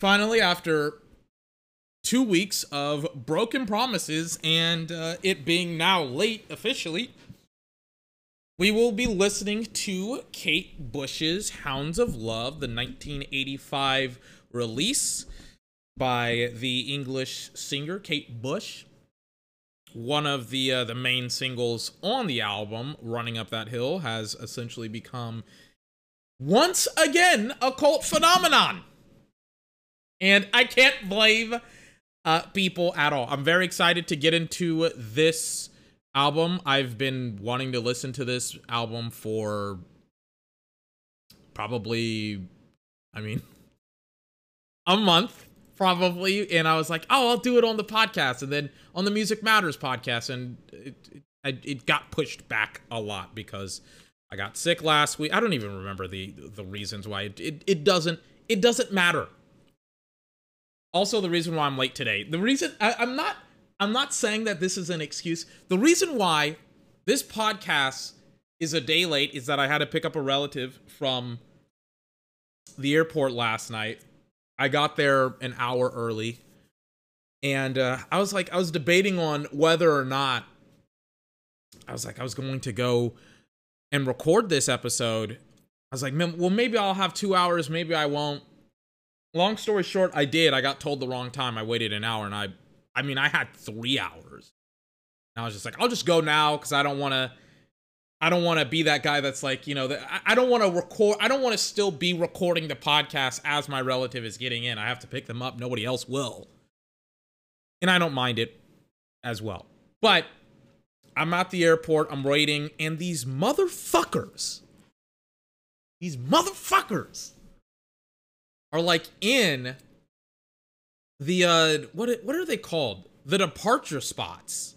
finally, after two weeks of broken promises and uh, it being now late officially, we will be listening to Kate Bush's Hounds of Love, the 1985 release by the English singer Kate Bush. One of the uh, the main singles on the album, "Running Up That Hill," has essentially become once again a cult phenomenon, and I can't blame uh, people at all. I'm very excited to get into this album. I've been wanting to listen to this album for probably, I mean, a month probably. And I was like, oh, I'll do it on the podcast and then on the Music Matters podcast. And it, it, it got pushed back a lot because I got sick last week. I don't even remember the the reasons why. It, it, it doesn't it doesn't matter. Also, the reason why I'm late today. The reason I, I'm not I'm not saying that this is an excuse. The reason why this podcast is a day late is that I had to pick up a relative from the airport last night. I got there an hour early. And uh, I was like, I was debating on whether or not I was like, I was going to go and record this episode. I was like, well, maybe I'll have two hours, maybe I won't. Long story short, I did. I got told the wrong time. I waited an hour and I I mean, I had three hours. And I was just like, I'll just go now because I don't want to. I don't want to be that guy that's like, you know, that I don't want to record. I don't want to still be recording the podcast as my relative is getting in. I have to pick them up. Nobody else will. And I don't mind it as well. But I'm at the airport. I'm waiting. And these motherfuckers, these motherfuckers are like in the uh what what are they called? The departure spots.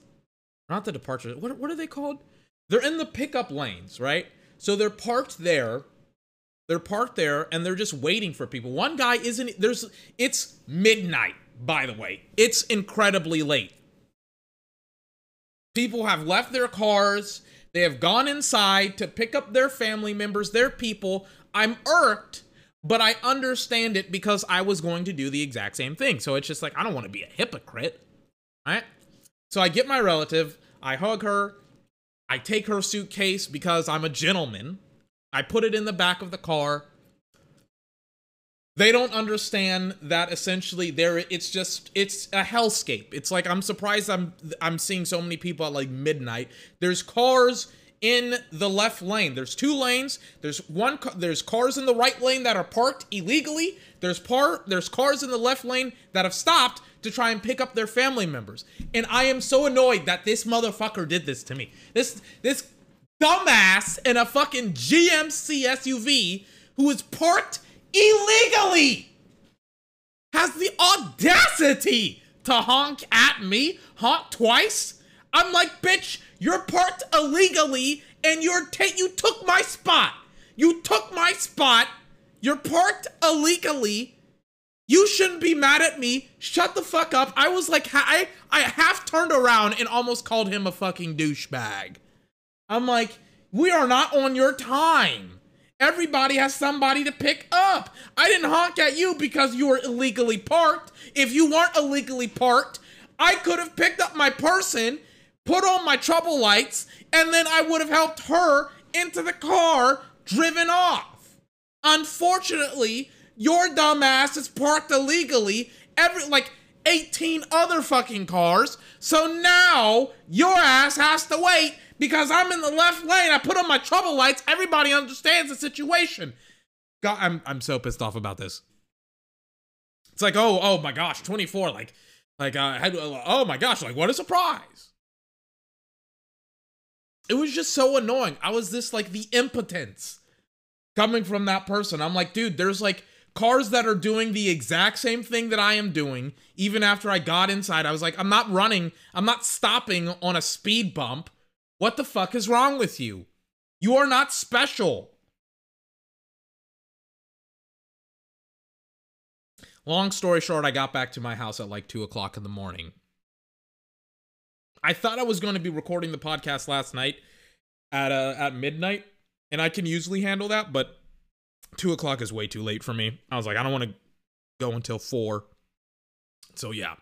Not the departure. What what are they called? They're in the pickup lanes, right? So they're parked there. They're parked there and they're just waiting for people. One guy isn't there's it's midnight, by the way. It's incredibly late. People have left their cars. They have gone inside to pick up their family members, their people. I'm irked but I understand it because I was going to do the exact same thing. So it's just like, I don't want to be a hypocrite. Right? So I get my relative, I hug her, I take her suitcase because I'm a gentleman. I put it in the back of the car. They don't understand that essentially there it's just it's a hellscape. It's like I'm surprised I'm I'm seeing so many people at like midnight. There's cars in the left lane. There's two lanes. There's one there's cars in the right lane that are parked illegally. There's part there's cars in the left lane that have stopped to try and pick up their family members. And I am so annoyed that this motherfucker did this to me. This this dumbass in a fucking GMC SUV who is parked illegally has the audacity to honk at me, honk twice. I'm like, bitch, you're parked illegally and you're ta- you took my spot. You took my spot. You're parked illegally. You shouldn't be mad at me. Shut the fuck up. I was like, I, I half turned around and almost called him a fucking douchebag. I'm like, we are not on your time. Everybody has somebody to pick up. I didn't honk at you because you were illegally parked. If you weren't illegally parked, I could have picked up my person put on my trouble lights, and then I would have helped her into the car, driven off. Unfortunately, your dumbass is parked illegally, every like 18 other fucking cars. So now your ass has to wait because I'm in the left lane. I put on my trouble lights. Everybody understands the situation. God, I'm I'm so pissed off about this. It's like, oh, oh my gosh, 24, like, like, uh, oh my gosh, like, what a surprise it was just so annoying. I was this like the impotence coming from that person. I'm like, dude, there's like cars that are doing the exact same thing that I am doing. Even after I got inside, I was like, I'm not running, I'm not stopping on a speed bump. What the fuck is wrong with you? You are not special. Long story short, I got back to my house at like 2 o'clock in the morning. I thought I was going to be recording the podcast last night at uh, at midnight, and I can usually handle that, but two o'clock is way too late for me. I was like, I don't want to, go until four. So yeah,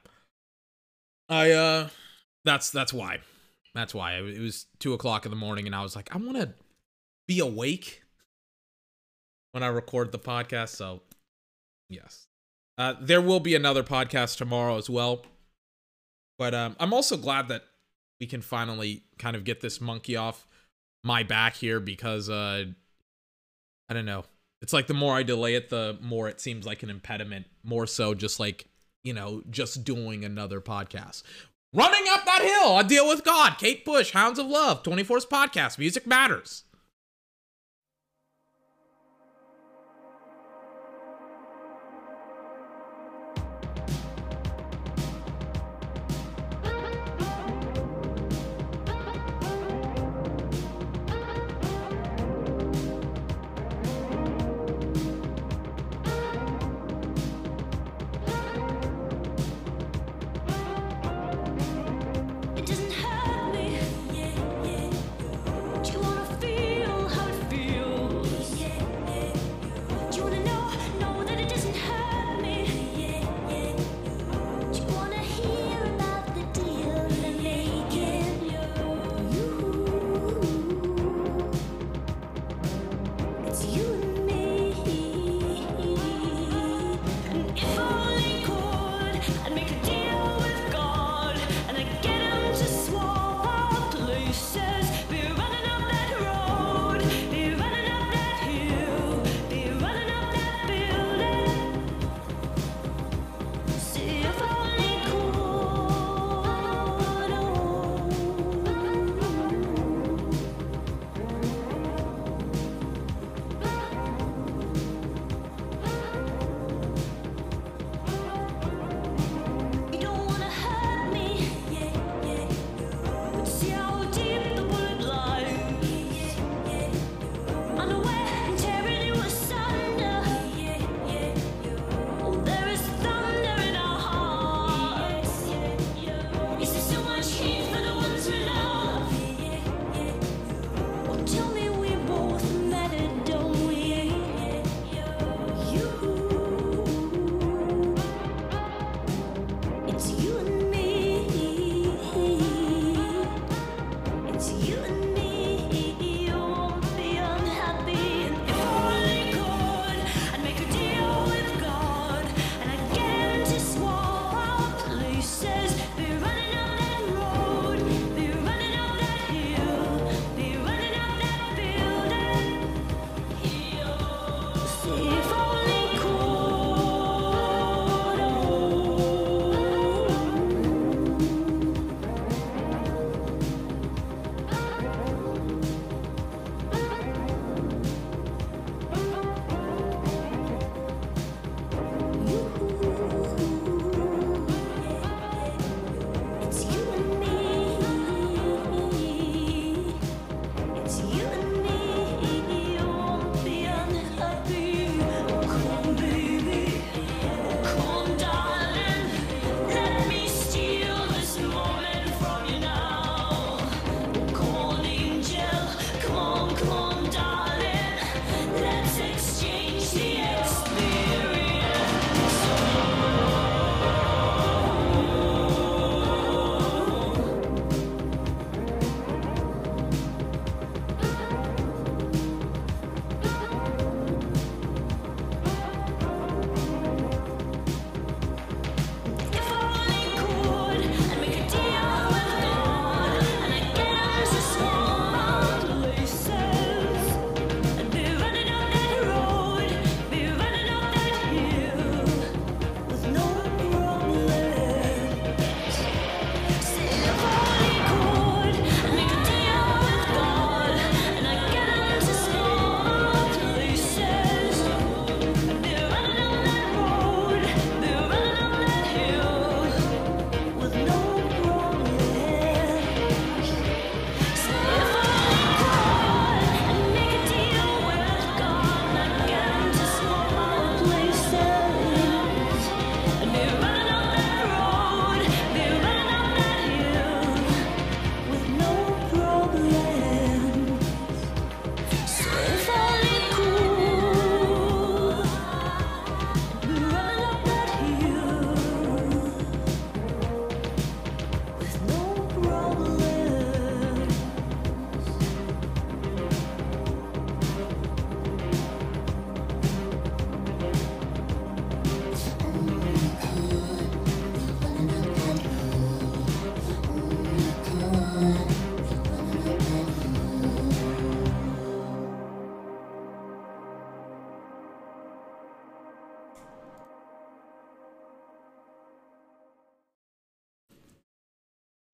I uh, that's that's why, that's why it was two o'clock in the morning, and I was like, I want to be awake when I record the podcast. So yes, uh, there will be another podcast tomorrow as well. But um, I'm also glad that we can finally kind of get this monkey off my back here because uh, I don't know. It's like the more I delay it, the more it seems like an impediment. More so, just like you know, just doing another podcast. Running up that hill, a deal with God. Kate Bush, Hounds of Love, 24's podcast. Music matters.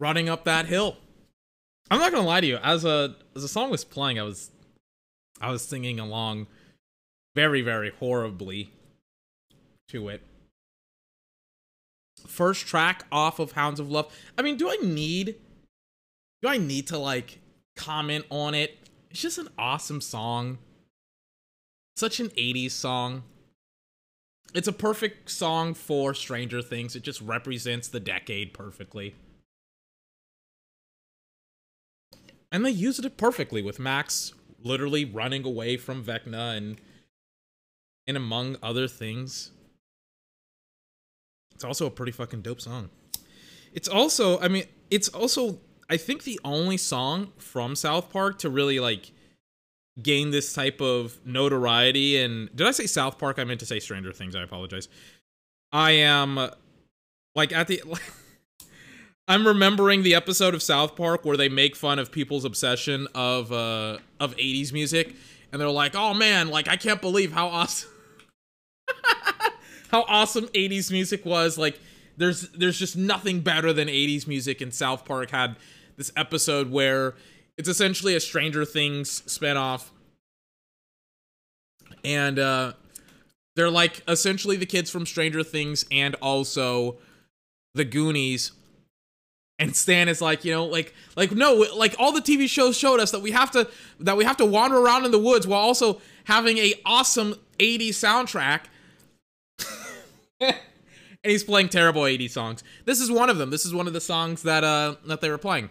Running up that hill. I'm not gonna lie to you. As a as a song was playing, I was I was singing along very very horribly to it. First track off of Hounds of Love. I mean, do I need do I need to like comment on it? It's just an awesome song. Such an 80s song. It's a perfect song for Stranger Things. It just represents the decade perfectly. And they used it perfectly with Max literally running away from Vecna and and among other things. It's also a pretty fucking dope song. It's also, I mean, it's also I think the only song from South Park to really like gain this type of notoriety and did I say South Park? I meant to say Stranger Things. I apologize. I am like at the I'm remembering the episode of South Park where they make fun of people's obsession of uh of 80s music and they're like, "Oh man, like I can't believe how awesome how awesome 80s music was. Like there's there's just nothing better than 80s music and South Park had this episode where it's essentially a Stranger Things spinoff. And uh they're like essentially the kids from Stranger Things and also the Goonies. And Stan is like, you know, like like no, like all the TV shows showed us that we have to that we have to wander around in the woods while also having a awesome 80s soundtrack. and he's playing terrible 80s songs. This is one of them. This is one of the songs that uh that they were playing.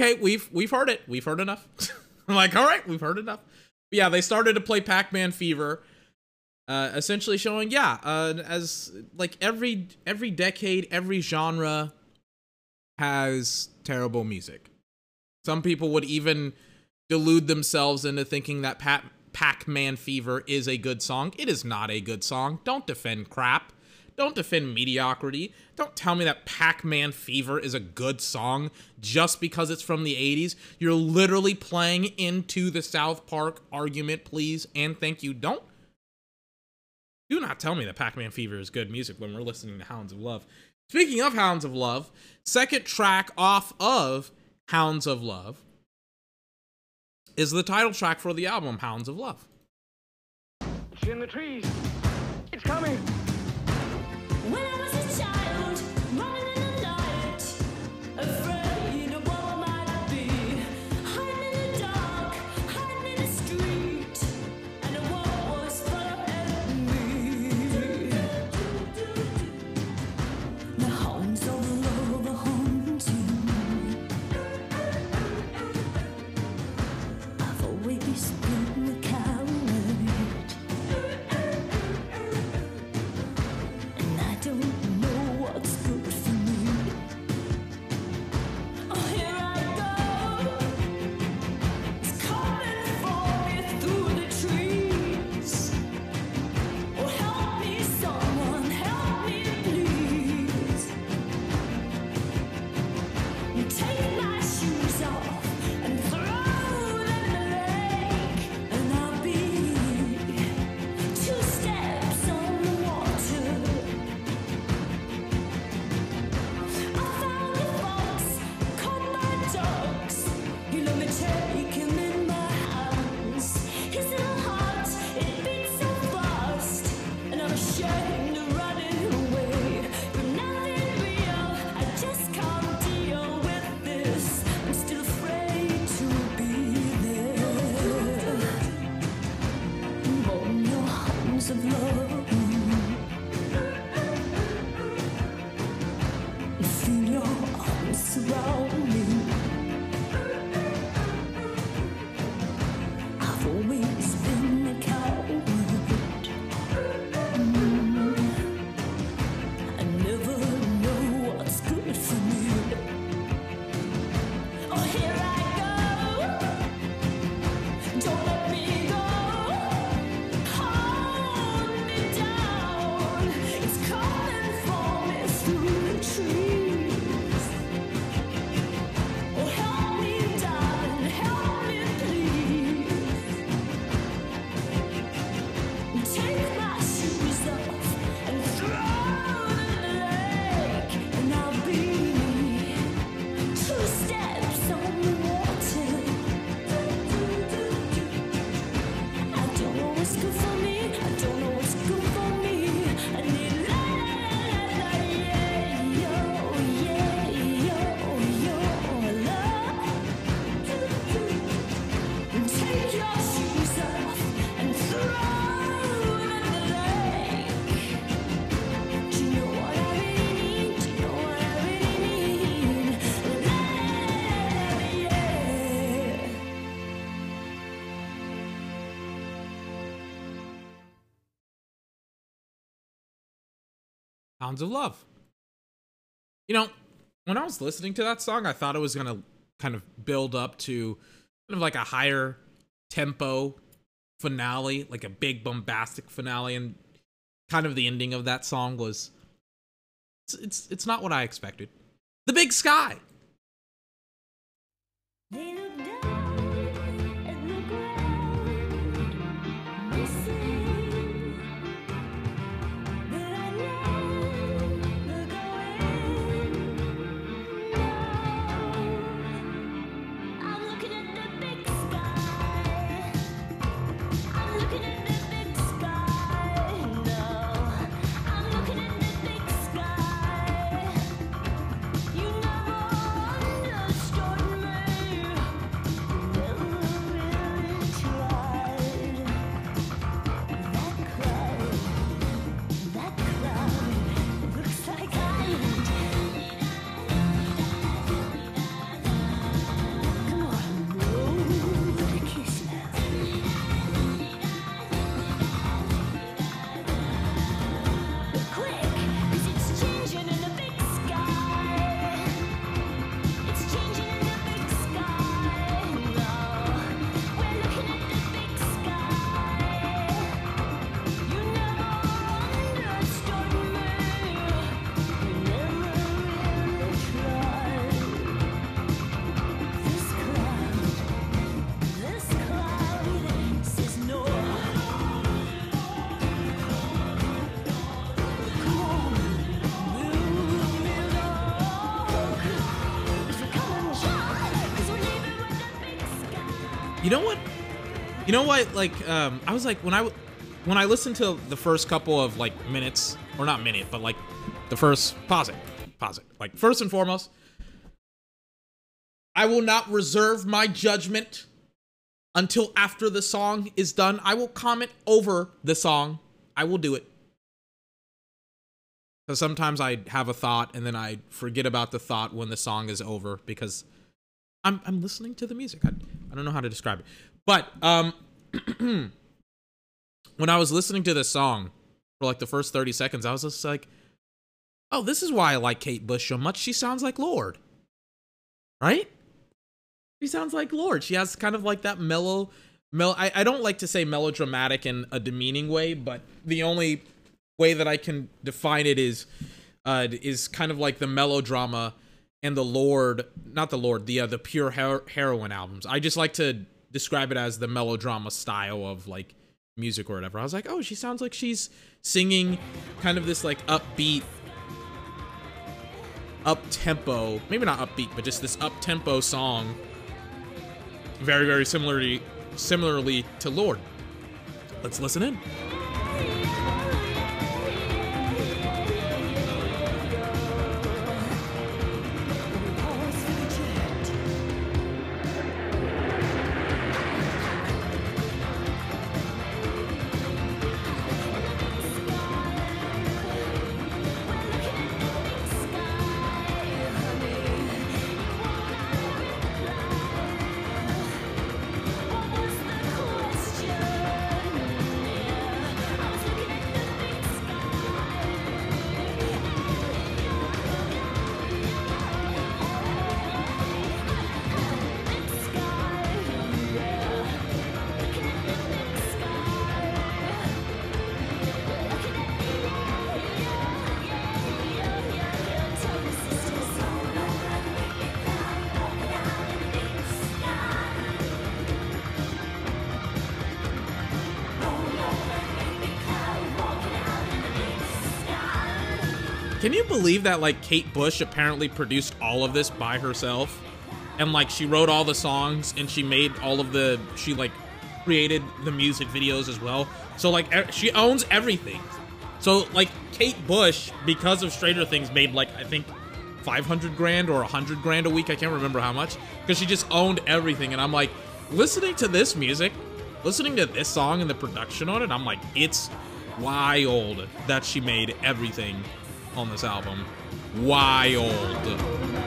Okay, we've we've heard it. We've heard enough. I'm like, all right, we've heard enough. But yeah, they started to play Pac-Man Fever, uh, essentially showing, yeah, uh, as like every every decade, every genre has terrible music. Some people would even delude themselves into thinking that Pat Pac-Man Fever is a good song. It is not a good song. Don't defend crap. Don't defend mediocrity. Don't tell me that Pac Man Fever is a good song just because it's from the 80s. You're literally playing into the South Park argument, please, and thank you. Don't. Do not tell me that Pac Man Fever is good music when we're listening to Hounds of Love. Speaking of Hounds of Love, second track off of Hounds of Love is the title track for the album, Hounds of Love. It's in the trees. It's coming. Of Love. You know, when I was listening to that song, I thought it was going to kind of build up to kind of like a higher tempo finale, like a big bombastic finale and kind of the ending of that song was it's it's, it's not what I expected. The Big Sky. You know what? Like, um, I was like when I when I listened to the first couple of like minutes, or not minute, but like the first pause it, pause it. Like first and foremost, I will not reserve my judgment until after the song is done. I will comment over the song. I will do it. Because sometimes I have a thought and then I forget about the thought when the song is over because I'm I'm listening to the music. I, I don't know how to describe it. But um when I was listening to this song for like the first 30 seconds, I was just like, "Oh, this is why I like Kate Bush so much. She sounds like Lorde." Right? She sounds like Lorde. She has kind of like that mellow mel I, I don't like to say melodramatic in a demeaning way, but the only way that I can define it is uh is kind of like the melodrama and the Lorde, not the Lorde, the uh, the pure her- heroine albums. I just like to describe it as the melodrama style of like music or whatever. I was like, oh, she sounds like she's singing kind of this like upbeat, up tempo, maybe not upbeat, but just this up tempo song. Very, very similarly, similarly to Lorde. Let's listen in. Can you believe that like Kate Bush apparently produced all of this by herself? And like she wrote all the songs and she made all of the she like created the music videos as well. So like e- she owns everything. So like Kate Bush because of Stranger Things made like I think 500 grand or 100 grand a week. I can't remember how much because she just owned everything and I'm like listening to this music, listening to this song and the production on it, I'm like it's wild that she made everything on this album. Wild.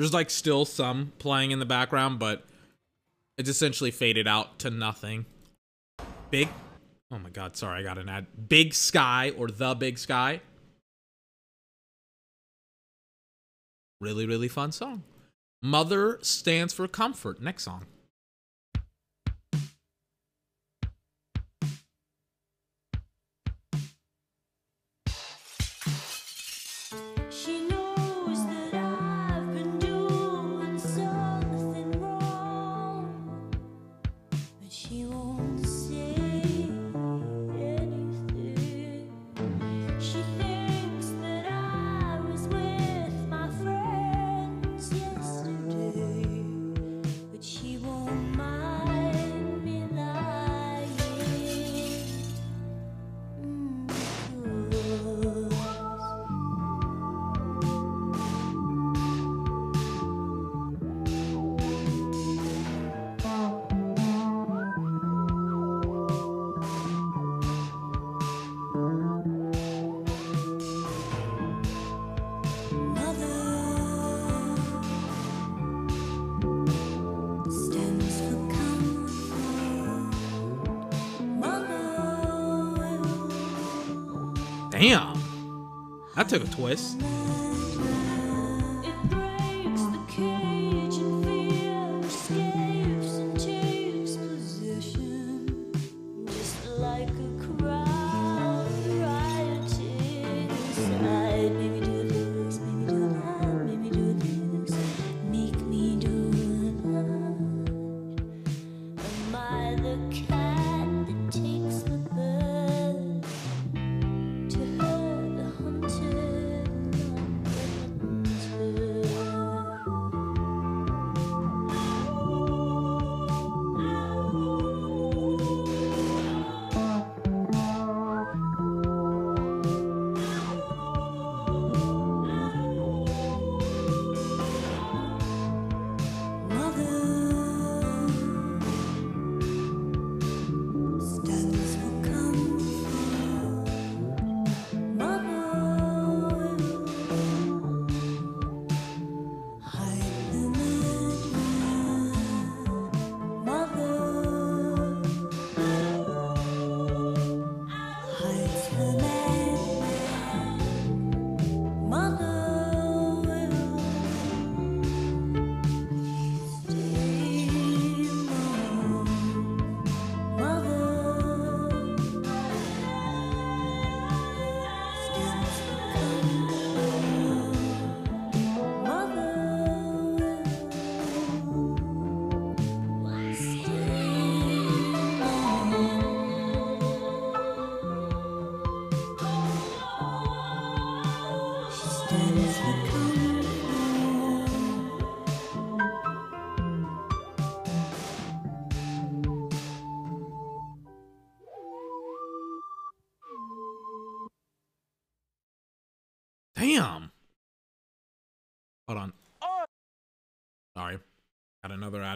There's like still some playing in the background, but it's essentially faded out to nothing. Big. Oh my god, sorry, I got an ad. Big Sky or The Big Sky. Really, really fun song. Mother stands for comfort. Next song. Damn. That took a twist.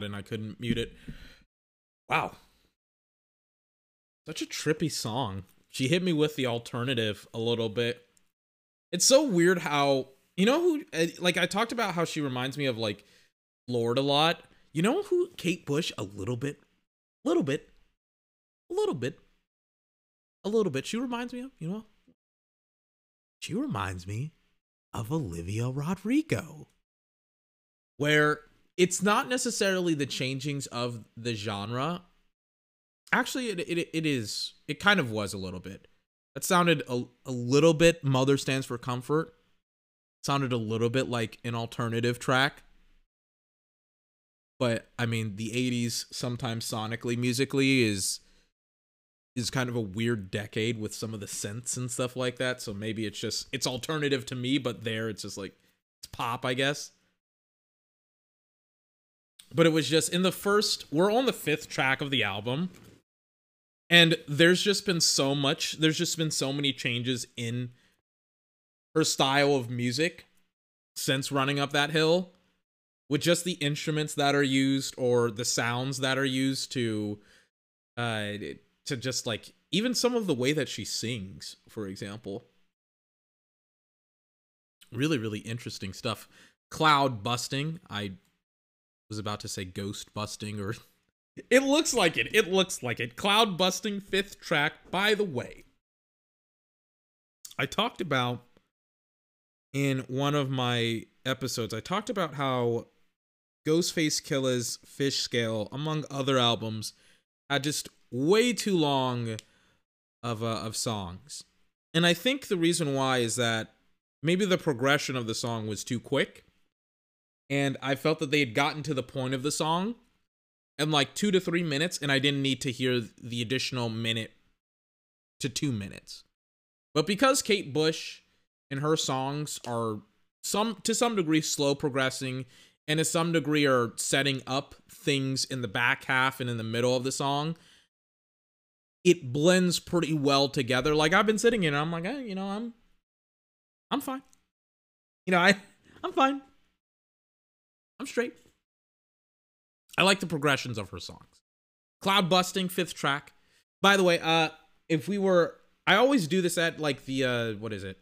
And I couldn't mute it. Wow. Such a trippy song. She hit me with the alternative a little bit. It's so weird how, you know who, eh, like I talked about how she reminds me of like Lorde a lot. You know who Kate Bush a little bit, A little bit, a little bit, a little bit. She reminds me of, you know, she reminds me of Olivia Rodrigo, where it's not necessarily the changings of the genre. Actually, it, it, it is, it kind of was a little bit. That sounded a, a little bit, Mother stands for comfort. Sounded a little bit like an alternative track. But I mean, the 80s, sometimes sonically, musically, is is kind of a weird decade with some of the synths and stuff like that. So maybe it's just it's alternative to me, but there it's just like it's pop, I guess. But it was just in the first we're on the fifth track of the album. And there's just been so much, there's just been so many changes in her style of music since running up that hill with just the instruments that are used or the sounds that are used to uh to just like even some of the way that she sings for example really really interesting stuff Cloudbusting. I was about to say ghost busting or it looks like it. It looks like it. Cloudbusting fifth track. By the way, I talked about in one of my episodes, I talked about how Ghostface Killah's Fish Scale, among other albums, had just way too long of uh, of songs. And I think the reason why is that maybe the progression of the song was too quick. And I felt that they had gotten to the point of the song in like two to three minutes, and I didn't need to hear the additional minute to two minutes. But because Kate Bush and her songs are some to some degree slow progressing and to some degree are setting up things in the back half and in the middle of the song, it blends pretty well together. Like I've been sitting and I'm like, eh, you know, I'm I'm fine. You know, I I'm fine. I'm straight. I like the progressions of her songs. Cloudbusting, fifth track. By the way, uh if we were I always do this at like the uh what is it?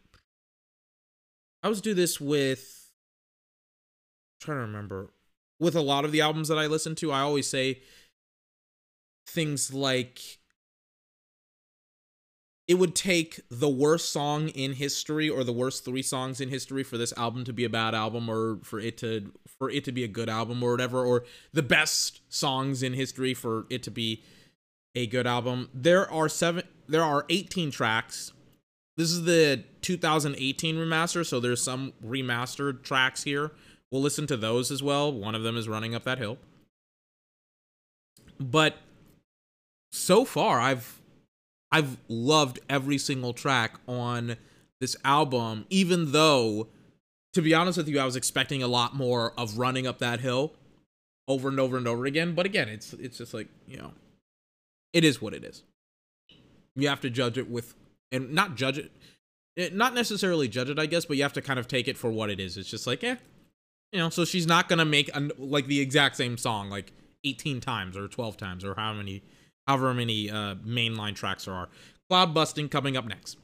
I always do this with I'm trying to remember. With a lot of the albums that I listen to, I always say things like it would take the worst song in history or the worst three songs in history for this album to be a bad album or for it to for it to be a good album or whatever or the best songs in history for it to be a good album. There are seven there are 18 tracks. This is the 2018 remaster, so there's some remastered tracks here. We'll listen to those as well. One of them is Running Up That Hill. But so far I've I've loved every single track on this album, even though, to be honest with you, I was expecting a lot more of running up that hill over and over and over again. But again, it's it's just like, you know, it is what it is. You have to judge it with and not judge it, it not necessarily judge it, I guess, but you have to kind of take it for what it is. It's just like, eh, you know, so she's not gonna make an, like the exact same song like 18 times or 12 times or how many however many uh, mainline tracks there are. Cloudbusting coming up next.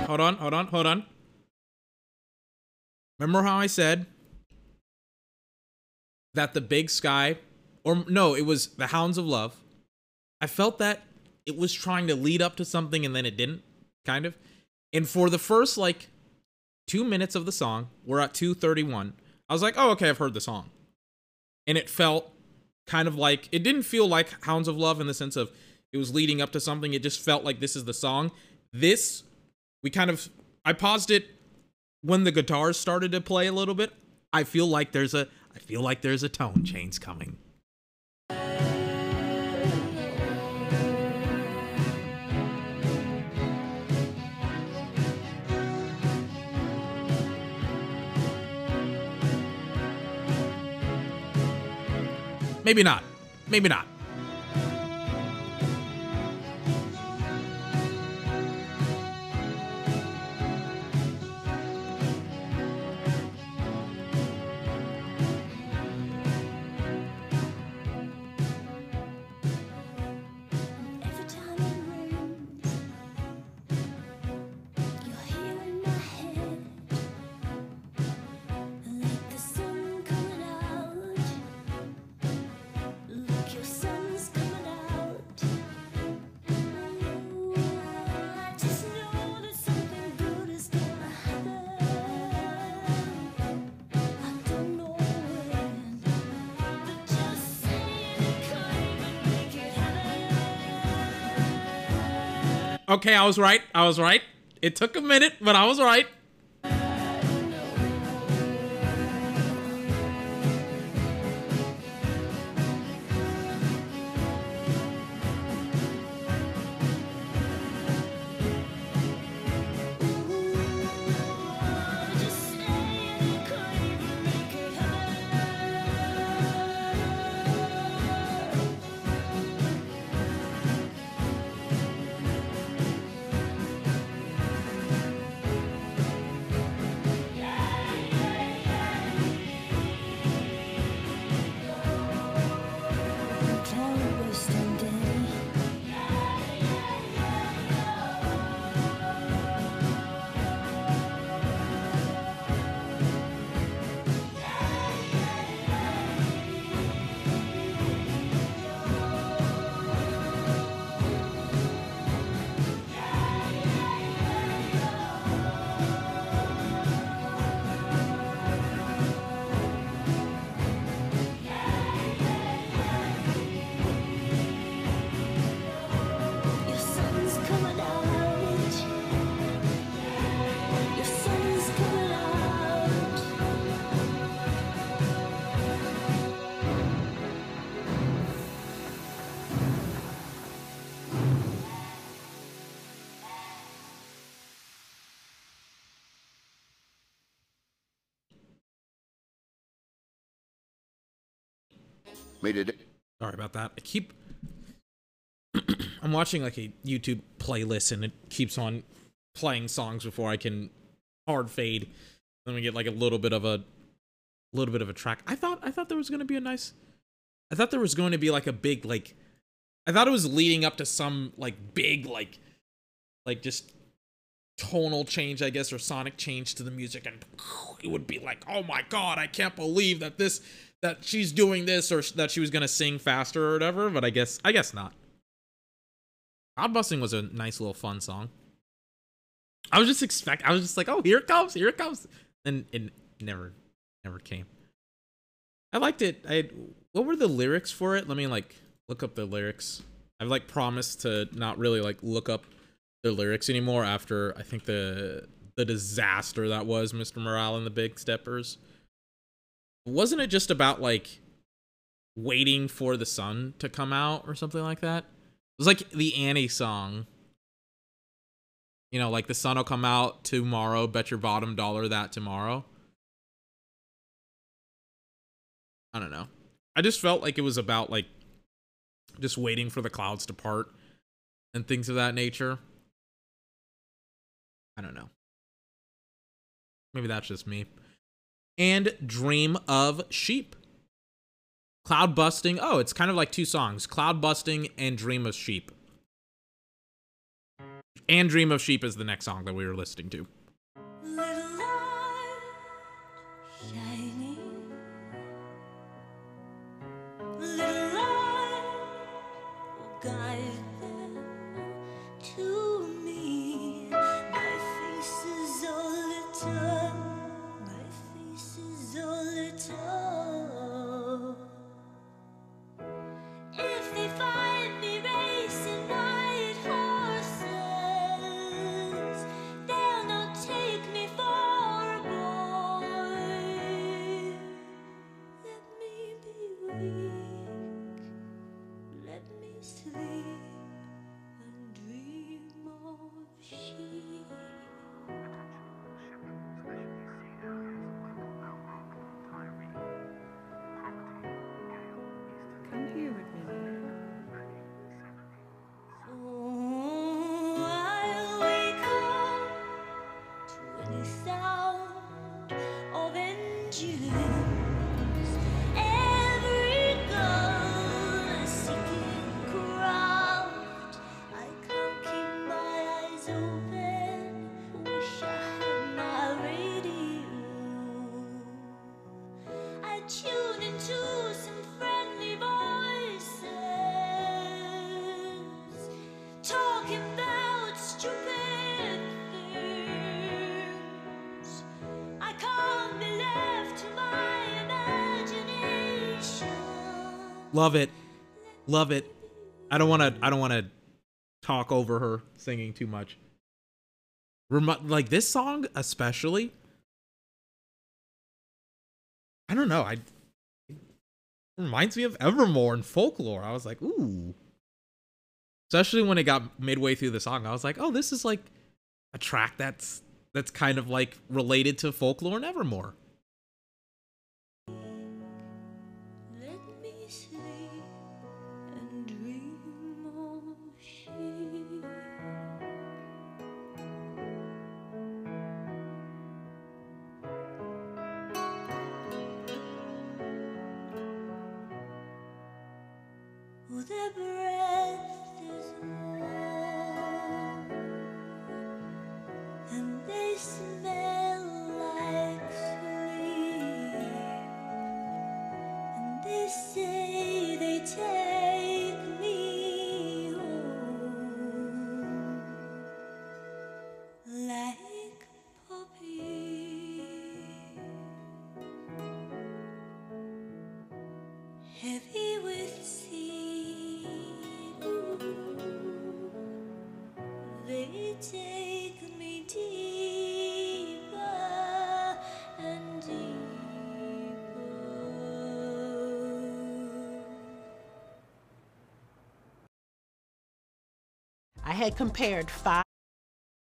On, hold on, hold on, hold on. Remember how I said that the big sky, or no, it was the Hounds of Love. I felt that it was trying to lead up to something and then it didn't, kind of. And for the first like two minutes of the song, we're at 231. I was like, oh, okay, I've heard the song. And it felt kind of like, it didn't feel like Hounds of Love in the sense of it was leading up to something. It just felt like this is the song. This, we kind of, I paused it when the guitars started to play a little bit. I feel like there's a, I feel like there's a tone change coming. Maybe not. Maybe not. Okay, I was right. I was right. It took a minute, but I was right. Made it. Sorry about that. I keep. I'm watching like a YouTube playlist and it keeps on playing songs before I can hard fade. Then we get like a little bit of a little bit of a track. I thought I thought there was gonna be a nice I thought there was going to be like a big like I thought it was leading up to some like big like like just tonal change, I guess, or sonic change to the music, and it would be like, oh my god, I can't believe that this that she's doing this or that she was gonna sing faster or whatever. But I guess I guess not. Cloudbusting was a nice little fun song. I was just expect I was just like, oh, here it comes, here it comes. And it never never came. I liked it. I what were the lyrics for it? Let me like look up the lyrics. I've like promised to not really like look up the lyrics anymore after I think the the disaster that was Mr. Morale and the Big Steppers. Wasn't it just about like waiting for the sun to come out or something like that? It was like the Annie song. You know, like the sun will come out tomorrow, bet your bottom dollar that tomorrow. I don't know. I just felt like it was about like just waiting for the clouds to part and things of that nature. I don't know. Maybe that's just me. And Dream of Sheep. Cloudbusting. Oh, it's kind of like two songs Cloudbusting and Dream of Sheep. And Dream of Sheep is the next song that we were listening to. Love it. Love it. I don't want to I don't want to talk over her singing too much. Remi- like this song especially I don't know. I reminds me of Evermore and folklore. I was like, "Ooh." Especially when it got midway through the song, I was like, "Oh, this is like a track that's that's kind of like related to folklore and Evermore." Had compared five.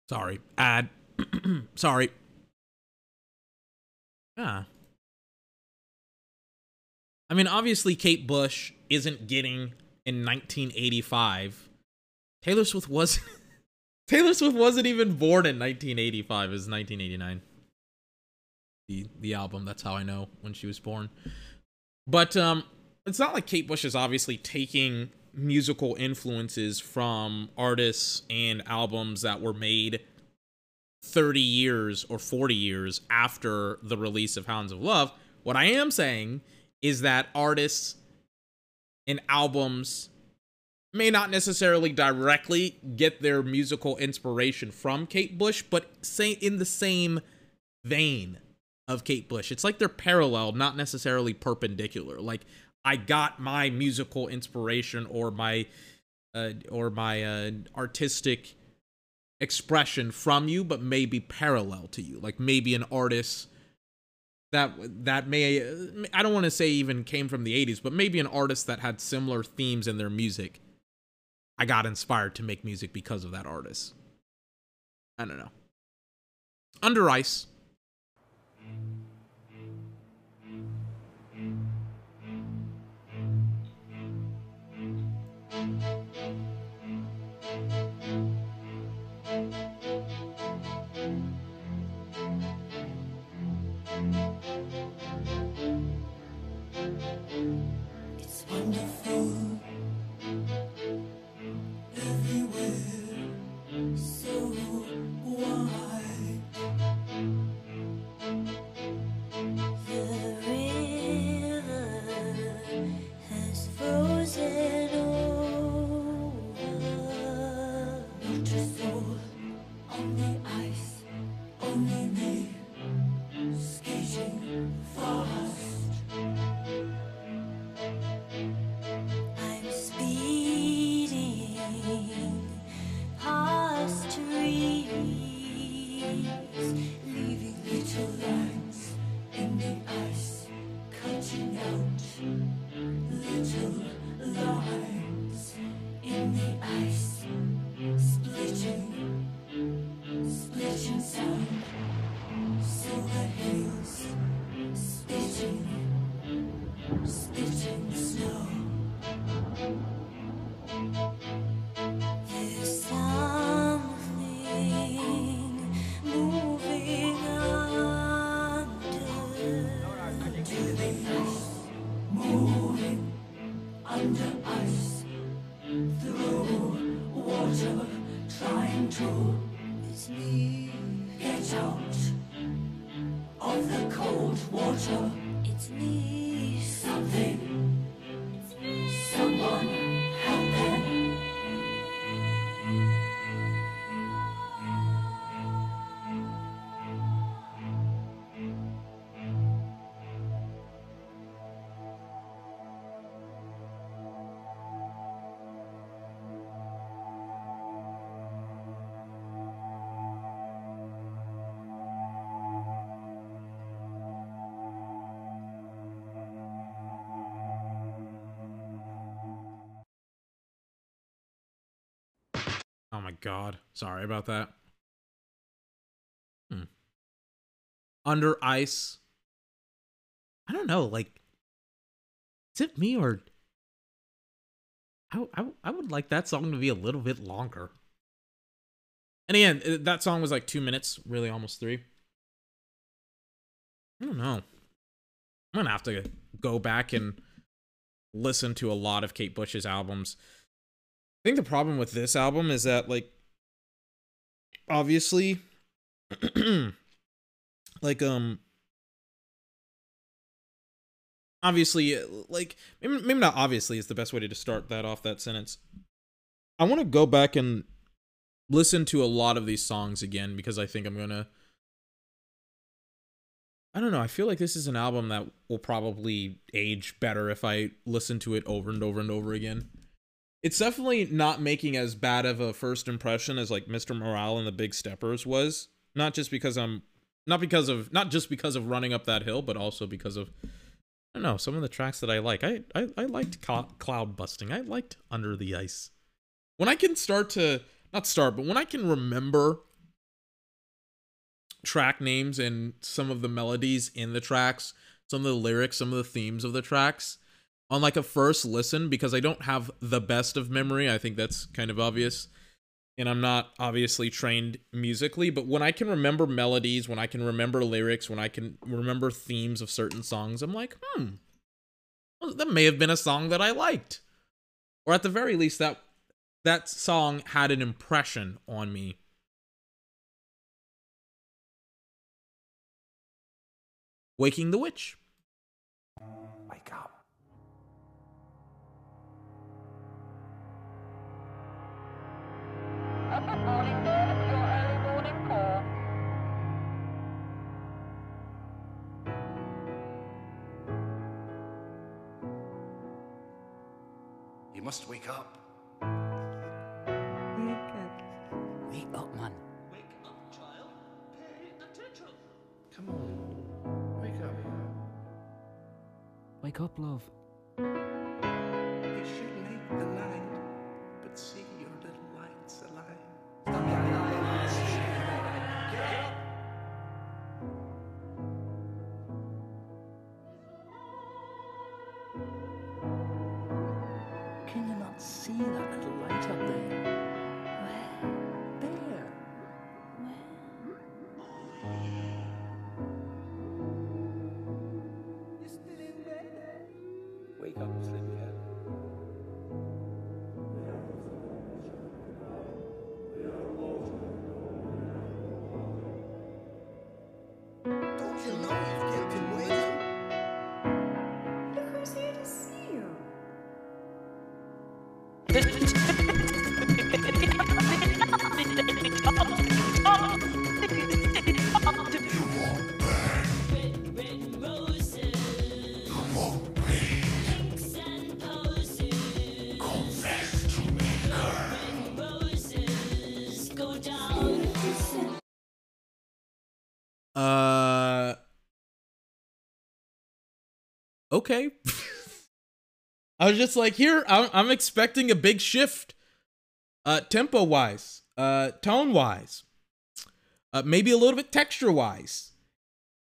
Sorry. Ad. Sorry. Yeah. I mean, obviously, Kate Bush isn't getting in 1985. Taylor Swift was. Taylor Swift wasn't even born in 1985. It was 1989. The the album. That's how I know when she was born. But um, it's not like Kate Bush is obviously taking musical influences from artists and albums that were made 30 years or 40 years after the release of Hounds of Love. What I am saying is that artists and albums may not necessarily directly get their musical inspiration from Kate Bush, but say in the same vein of Kate Bush. It's like they're parallel, not necessarily perpendicular. Like I got my musical inspiration or my uh, or my uh, artistic expression from you, but maybe parallel to you. Like maybe an artist that that may I don't want to say even came from the 80s, but maybe an artist that had similar themes in their music. I got inspired to make music because of that artist. I don't know. Under Ice. God. Sorry about that. Hmm. Under Ice. I don't know, like is it me or I, I, I would like that song to be a little bit longer. And again, that song was like two minutes, really almost three. I don't know. I'm gonna have to go back and listen to a lot of Kate Bush's albums. I think the problem with this album is that, like, obviously, like, um, obviously, uh, like, maybe, maybe not obviously is the best way to start that off that sentence. I want to go back and listen to a lot of these songs again because I think I'm gonna. I don't know. I feel like this is an album that will probably age better if I listen to it over and over and over again. It's definitely not making as bad of a first impression as like Mr. Morale and the Big Steppers was. Not just because I'm not because of not just because of running up that hill, but also because of I don't know, some of the tracks that I like. I I, I liked Clou- Cloudbusting. I liked Under the Ice. When I can start to not start, but when I can remember track names and some of the melodies in the tracks, some of the lyrics, some of the themes of the tracks on like a first listen because I don't have the best of memory. I think that's kind of obvious. And I'm not obviously trained musically, but when I can remember melodies, when I can remember lyrics, when I can remember themes of certain songs, I'm like, hmm, well, that may have been a song that I liked. Or at the very least, that that song had an impression on me. Waking the Witch. You must wake up. Wake up, Wake up, man. Wake up, child. Pay attention. Come on. Wake up. Wake up, love. Okay. I was just like, here, I'm, I'm expecting a big shift, uh, tempo wise, uh, tone wise, uh, maybe a little bit texture wise,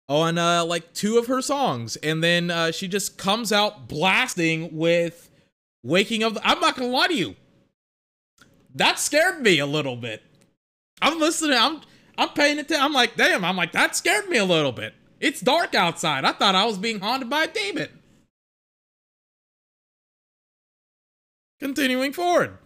on uh, like two of her songs, and then uh, she just comes out blasting with "Waking Up." The- I'm not gonna lie to you, that scared me a little bit. I'm listening. I'm I'm paying attention. I'm like, damn. I'm like, that scared me a little bit. It's dark outside. I thought I was being haunted by a demon. Continuing forward.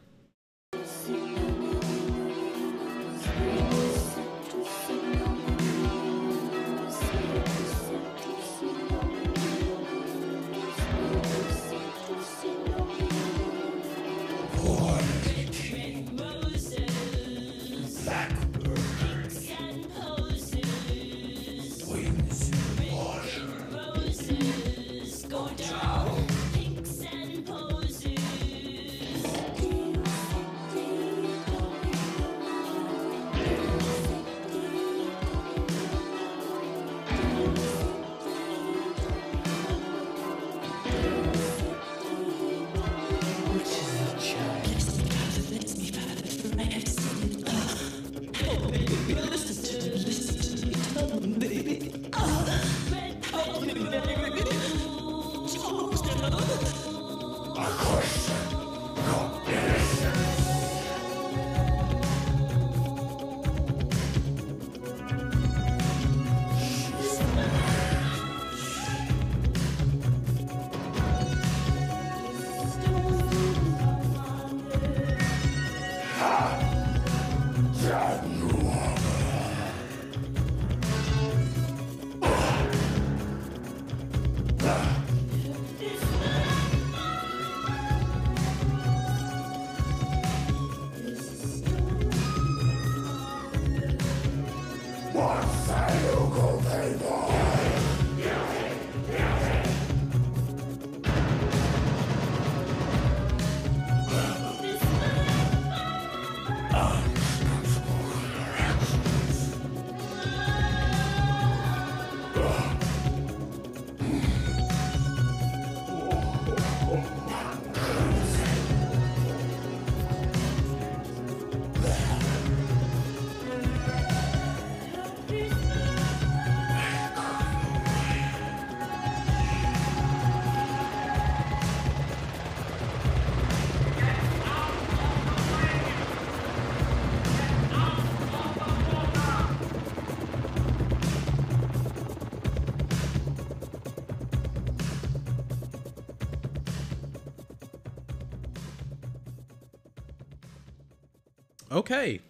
Okay.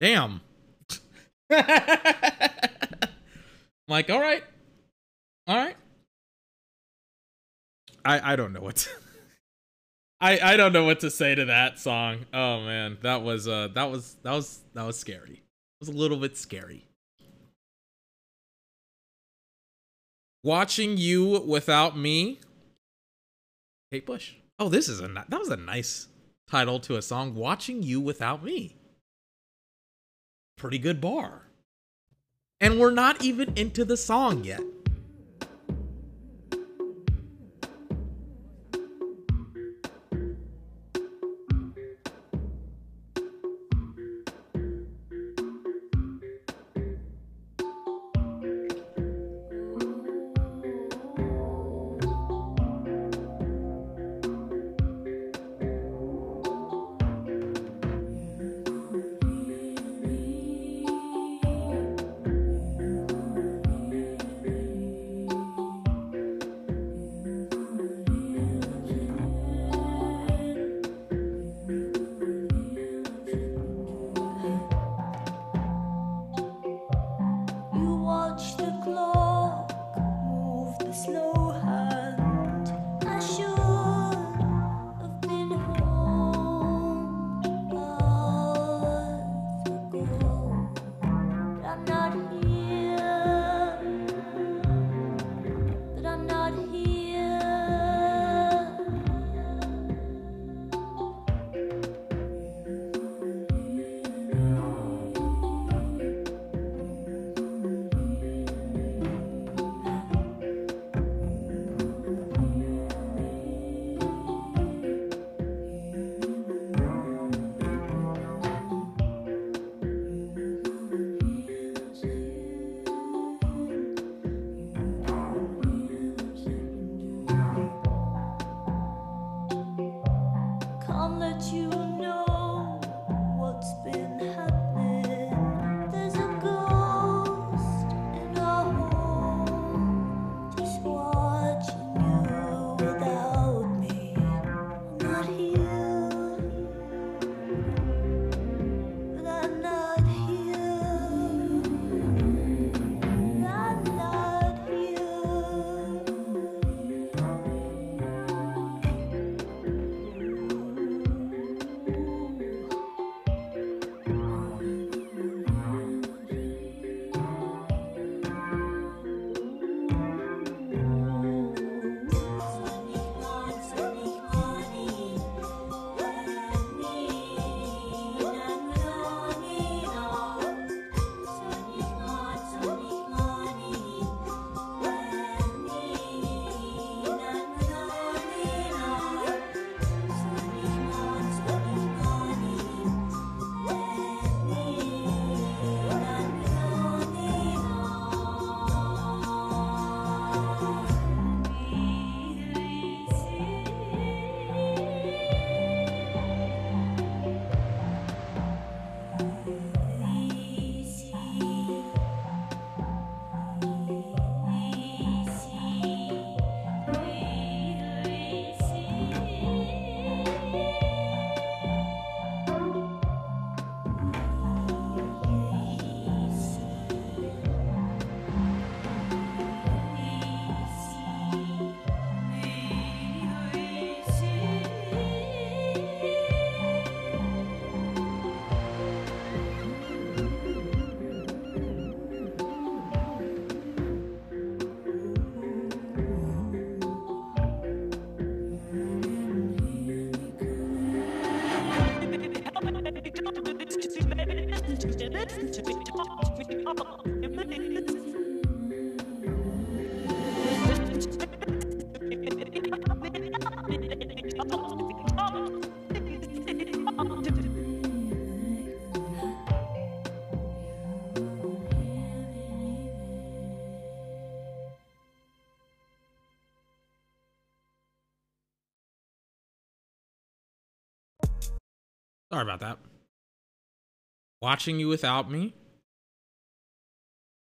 Damn. like, all right. All right. I I don't know what to, I I don't know what to say to that song. Oh man, that was uh that was that was that was scary. It was a little bit scary. Watching you without me. Kate Bush. Oh, this is a that was a nice title to a song. Watching you without me. Pretty good bar. And we're not even into the song yet. Sorry about that. Watching You Without Me.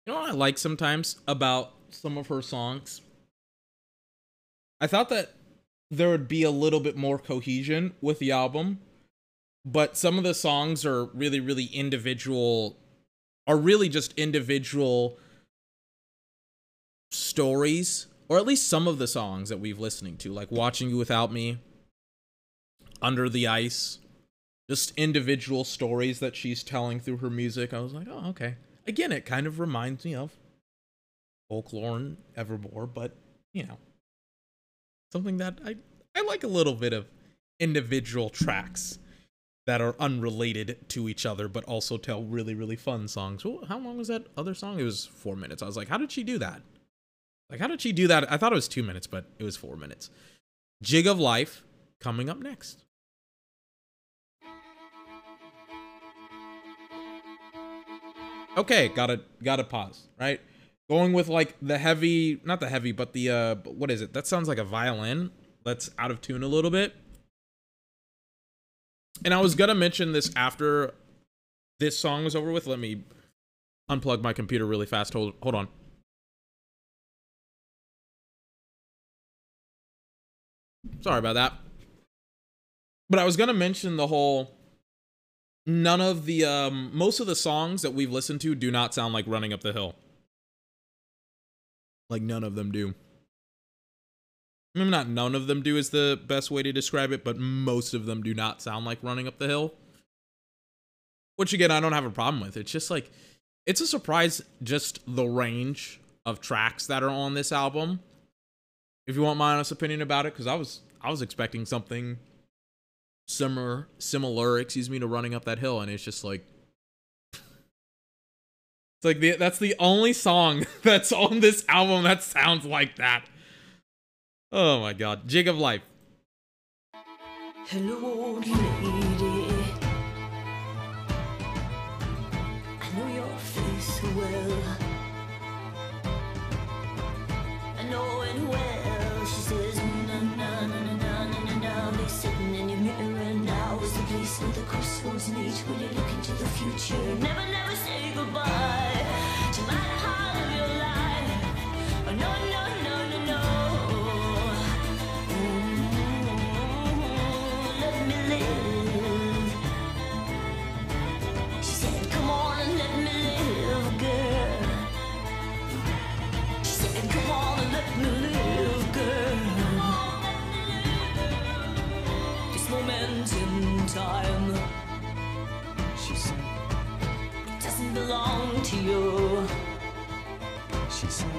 You know what I like sometimes about some of her songs? I thought that there would be a little bit more cohesion with the album, but some of the songs are really, really individual, are really just individual stories, or at least some of the songs that we've listening to, like Watching You Without Me, Under the Ice, just individual stories that she's telling through her music. I was like, oh, okay. Again, it kind of reminds me of folklore and Evermore, but you know, something that I I like a little bit of individual tracks that are unrelated to each other, but also tell really really fun songs. Well, how long was that other song? It was four minutes. I was like, how did she do that? Like, how did she do that? I thought it was two minutes, but it was four minutes. Jig of Life coming up next. Okay, gotta gotta pause, right? Going with like the heavy, not the heavy, but the uh, what is it? That sounds like a violin. That's out of tune a little bit. And I was gonna mention this after this song was over with. Let me unplug my computer really fast. Hold hold on. Sorry about that. But I was gonna mention the whole none of the um most of the songs that we've listened to do not sound like running up the hill. Like none of them do. Maybe not none of them do is the best way to describe it, but most of them do not sound like running up the hill. Which again, I don't have a problem with. It's just like it's a surprise just the range of tracks that are on this album. If you want my honest opinion about it, because I was I was expecting something similar similar, excuse me, to running up that hill, and it's just like it's like the that's the only song that's on this album that sounds like that. Oh my god. Jig of Life. Hello, crossroads. When you look into the future, never, never say goodbye to my heart of your life. Oh, no, no, no, no, no. Mm-hmm. Let me live. She said, Come on and let me live, girl. She said, Come on and let me live, girl. This moment in time, belong to you. She said,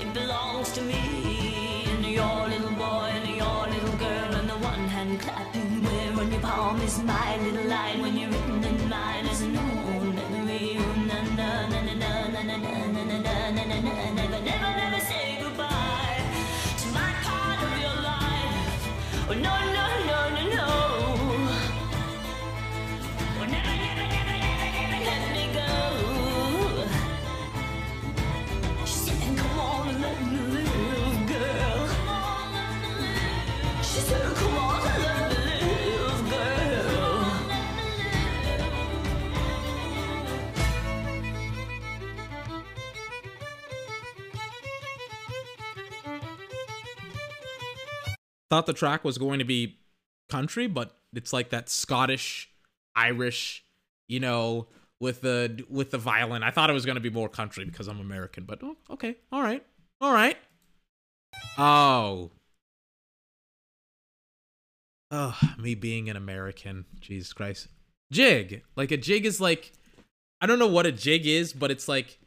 It belongs to me and your little boy and your little girl and the one hand clapping where on your palm is my little line when you're Thought the track was going to be country, but it's like that Scottish, Irish, you know, with the with the violin. I thought it was going to be more country because I'm American, but oh, okay, all right, all right. Oh, oh, me being an American, Jesus Christ. Jig, like a jig is like, I don't know what a jig is, but it's like,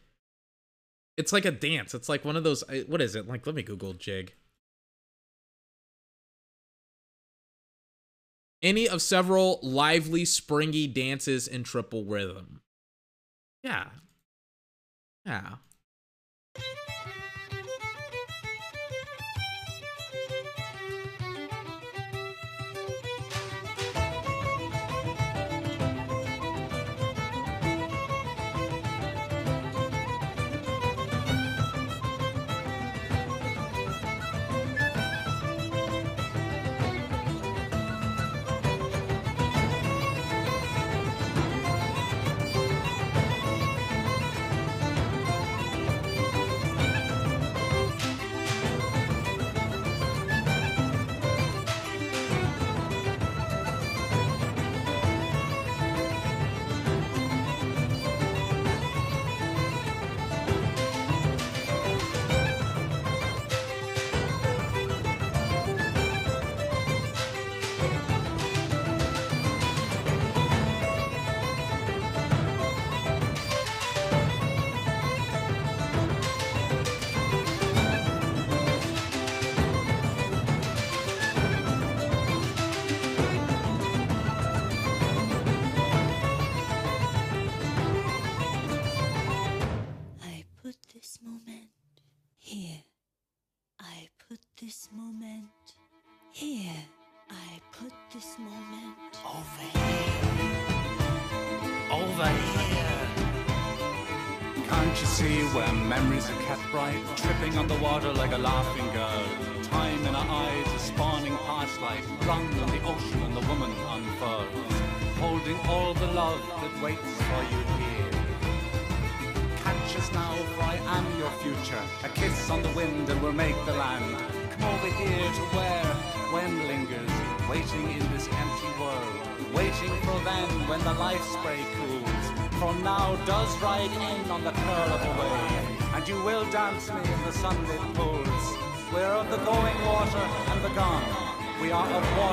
it's like a dance. It's like one of those. Uh, what is it? Like, let me Google jig. Any of several lively, springy dances in triple rhythm. Yeah. Yeah.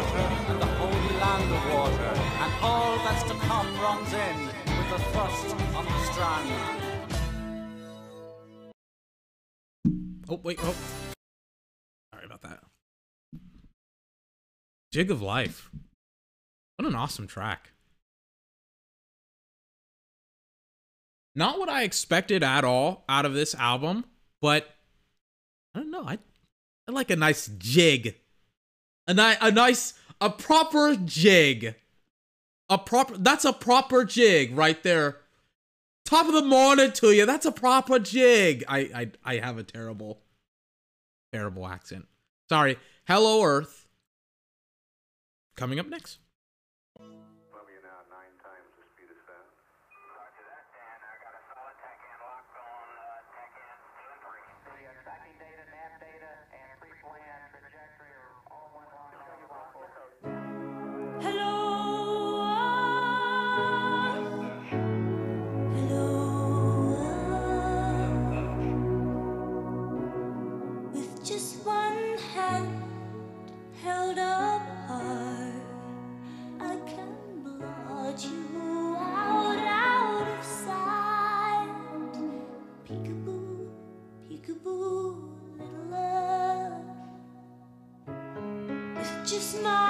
slaughter and the holy land of water, and all that's to come runs in with the thrust on the strand. Oh, wait, oh. Sorry about that. Jig of Life. What an awesome track. Not what I expected at all out of this album, but I don't know. I, I like a nice jig a, ni- a nice, a proper jig. A proper, that's a proper jig right there. Top of the morning to you. That's a proper jig. I, I, I have a terrible, terrible accent. Sorry. Hello, Earth. Coming up next. smile.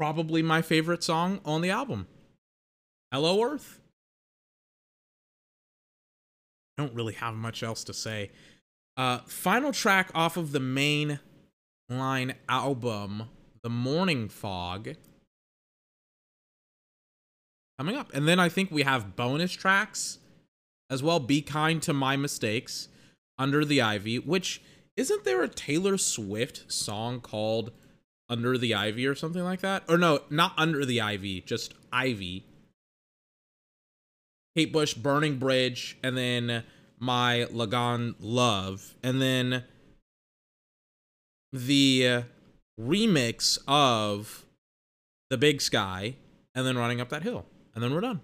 Probably my favorite song on the album. Hello Earth. I don't really have much else to say. Uh, final track off of the main line album, The Morning Fog. Coming up. And then I think we have bonus tracks as well. Be Kind to My Mistakes, Under the Ivy, which isn't there a Taylor Swift song called Under the Ivy or something like that? Or no, not Under the Ivy, just Ivy. Kate Bush, Burning Bridge, and then My Lagan Love, and then the remix of The Big Sky, and then Running Up That Hill, and then we're done.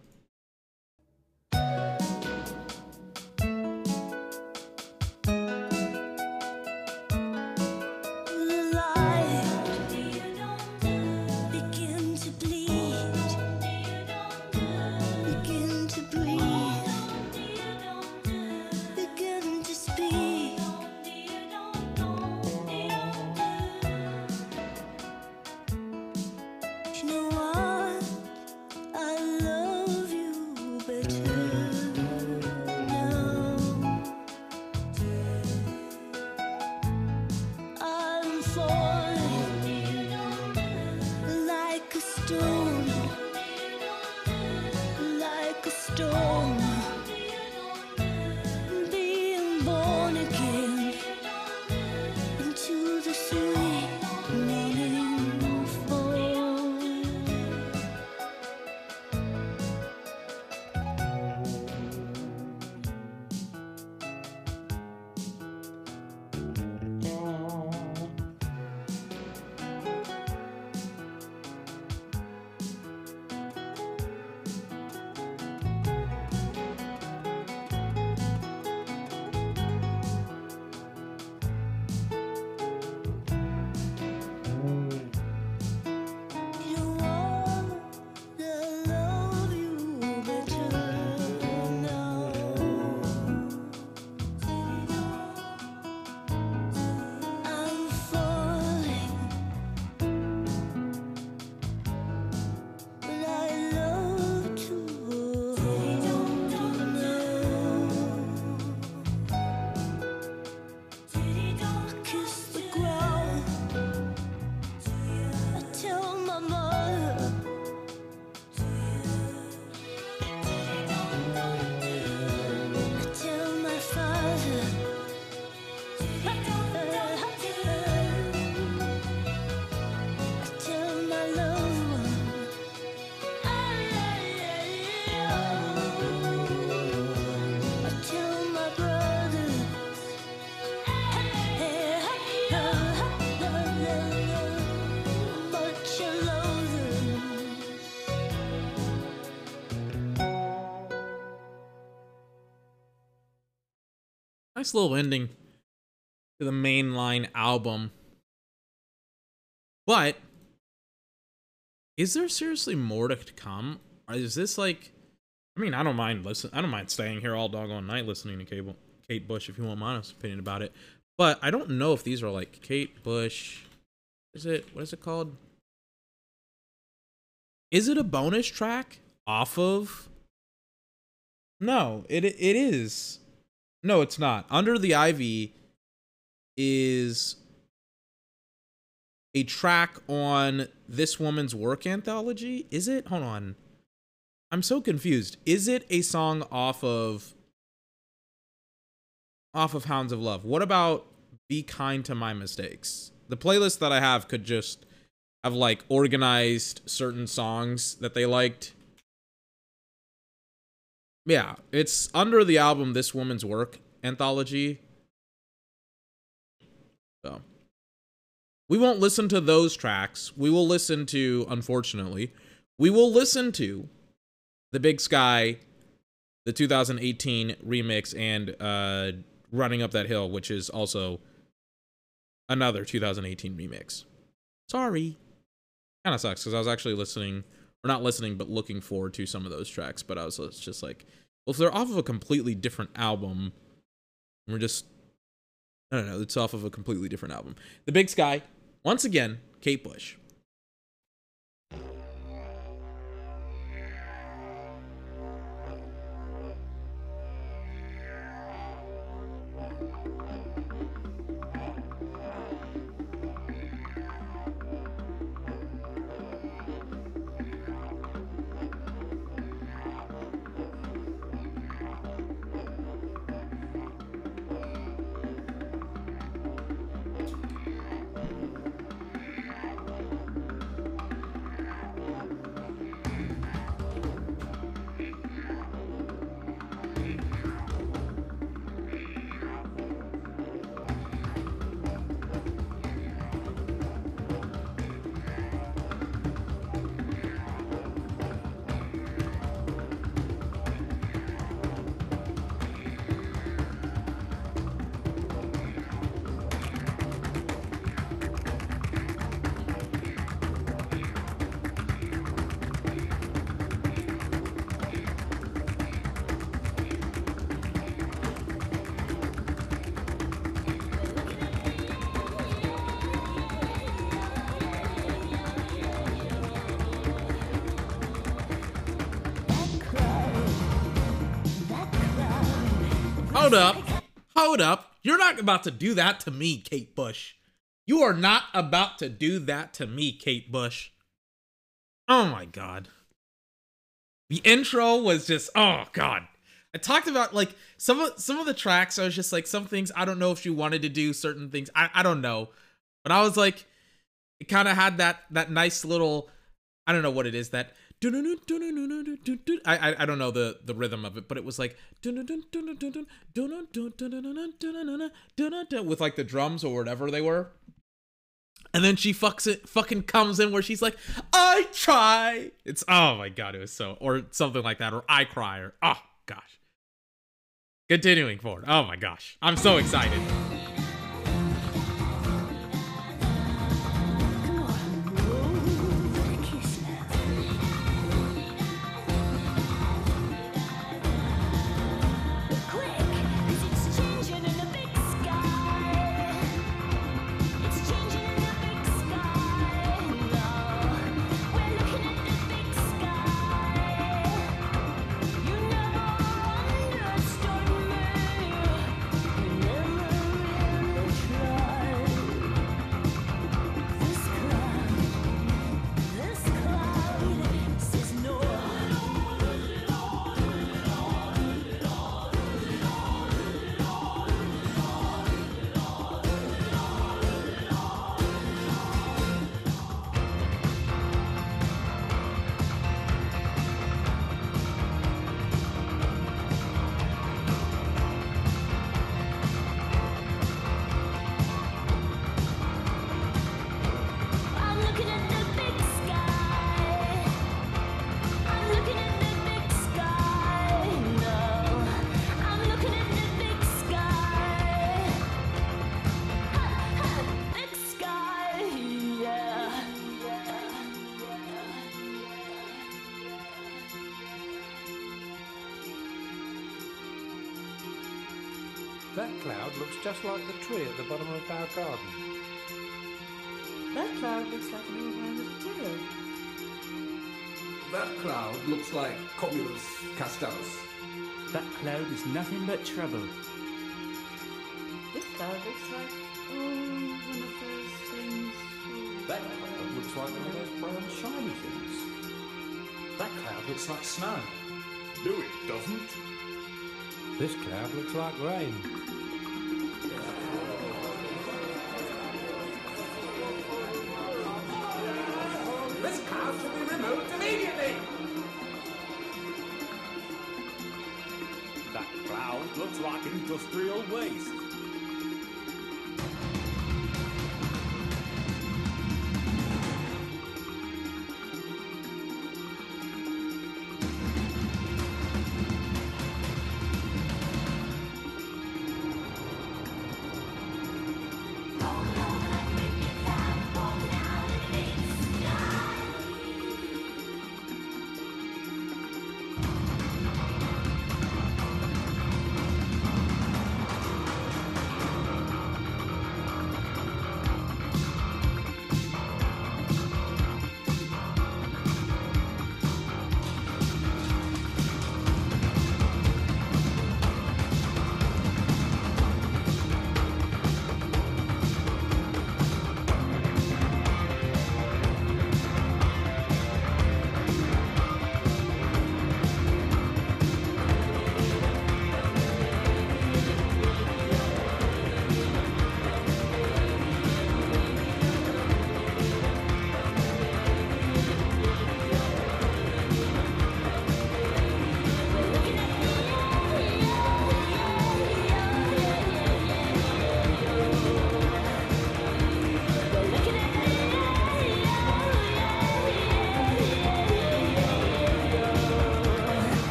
Nice little ending to the mainline album. But is there seriously more to come? Is this like I mean, I don't mind listen I don't mind staying here all doggone night listening to Cable Kate Bush if you want my honest opinion about it. But I don't know if these are like Kate Bush is it what is it called? Is it a bonus track off of No, it it is. No, it's not. Under the Ivy is a track on this woman's work anthology. Is it? Hold on. I'm so confused. Is it a song off of off of Hounds of Love? What about Be Kind to My Mistakes? The playlist that I have could just have like organized certain songs that they liked yeah, it's under the album This Woman's Work anthology. So we won't listen to those tracks. We will listen to, unfortunately, we will listen to The Big Sky, the 2018 remix, and uh, Running Up That Hill, which is also another 2018 remix. Sorry. Kind of sucks because I was actually listening, or not listening, but looking forward to some of those tracks. But I was just like, well, if they're off of a completely different album, we're just, I don't know, it's off of a completely different album. The Big Sky, once again, Kate Bush. Up. You're not about to do that to me, Kate Bush. You are not about to do that to me, Kate Bush. Oh my god. The intro was just oh god. I talked about like some of some of the tracks. I was just like some things I don't know if she wanted to do certain things. I I don't know, but I was like, it kind of had that that nice little I don't know what it is that I, I I don't know the the rhythm of it, but it was like with like the drums or whatever they were. And then she fucks it fucking comes in where she's like, I try. It's oh my god, it was so or something like that, or I cry, or oh gosh. Continuing forward. Oh my gosh. I'm so excited. Cloud looks just like the tree at the bottom of our garden. That cloud looks like an old man with a tail. That cloud looks like Cumulus castellus. That cloud is nothing but trouble. This cloud looks like oh, one of those things. That cloud looks like one of those brown shiny things. That cloud looks like snow. No, it doesn't. This cloud looks like rain. Should be removed immediately. That cloud looks like industrial waste.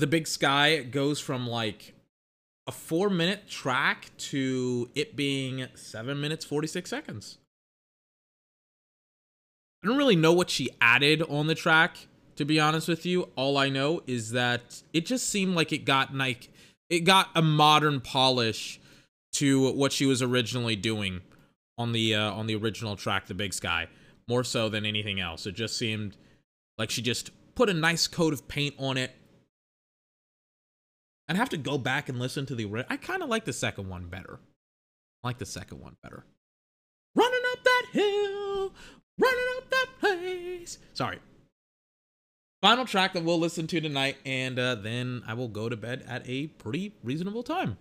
The big sky goes from like a four minute track to it being seven minutes 46 seconds. I don't really know what she added on the track to be honest with you. All i know is that it just seemed like it got like it got a modern polish to what she was originally doing on the uh, on the original track the big sky more so than anything else. It just seemed like she just put a nice coat of paint on it I'd have to go back and listen to the. I kind of like the second one better. I like the second one better. Running up that hill, running up that place. Sorry. Final track that we'll listen to tonight, and uh, then I will go to bed at a pretty reasonable time.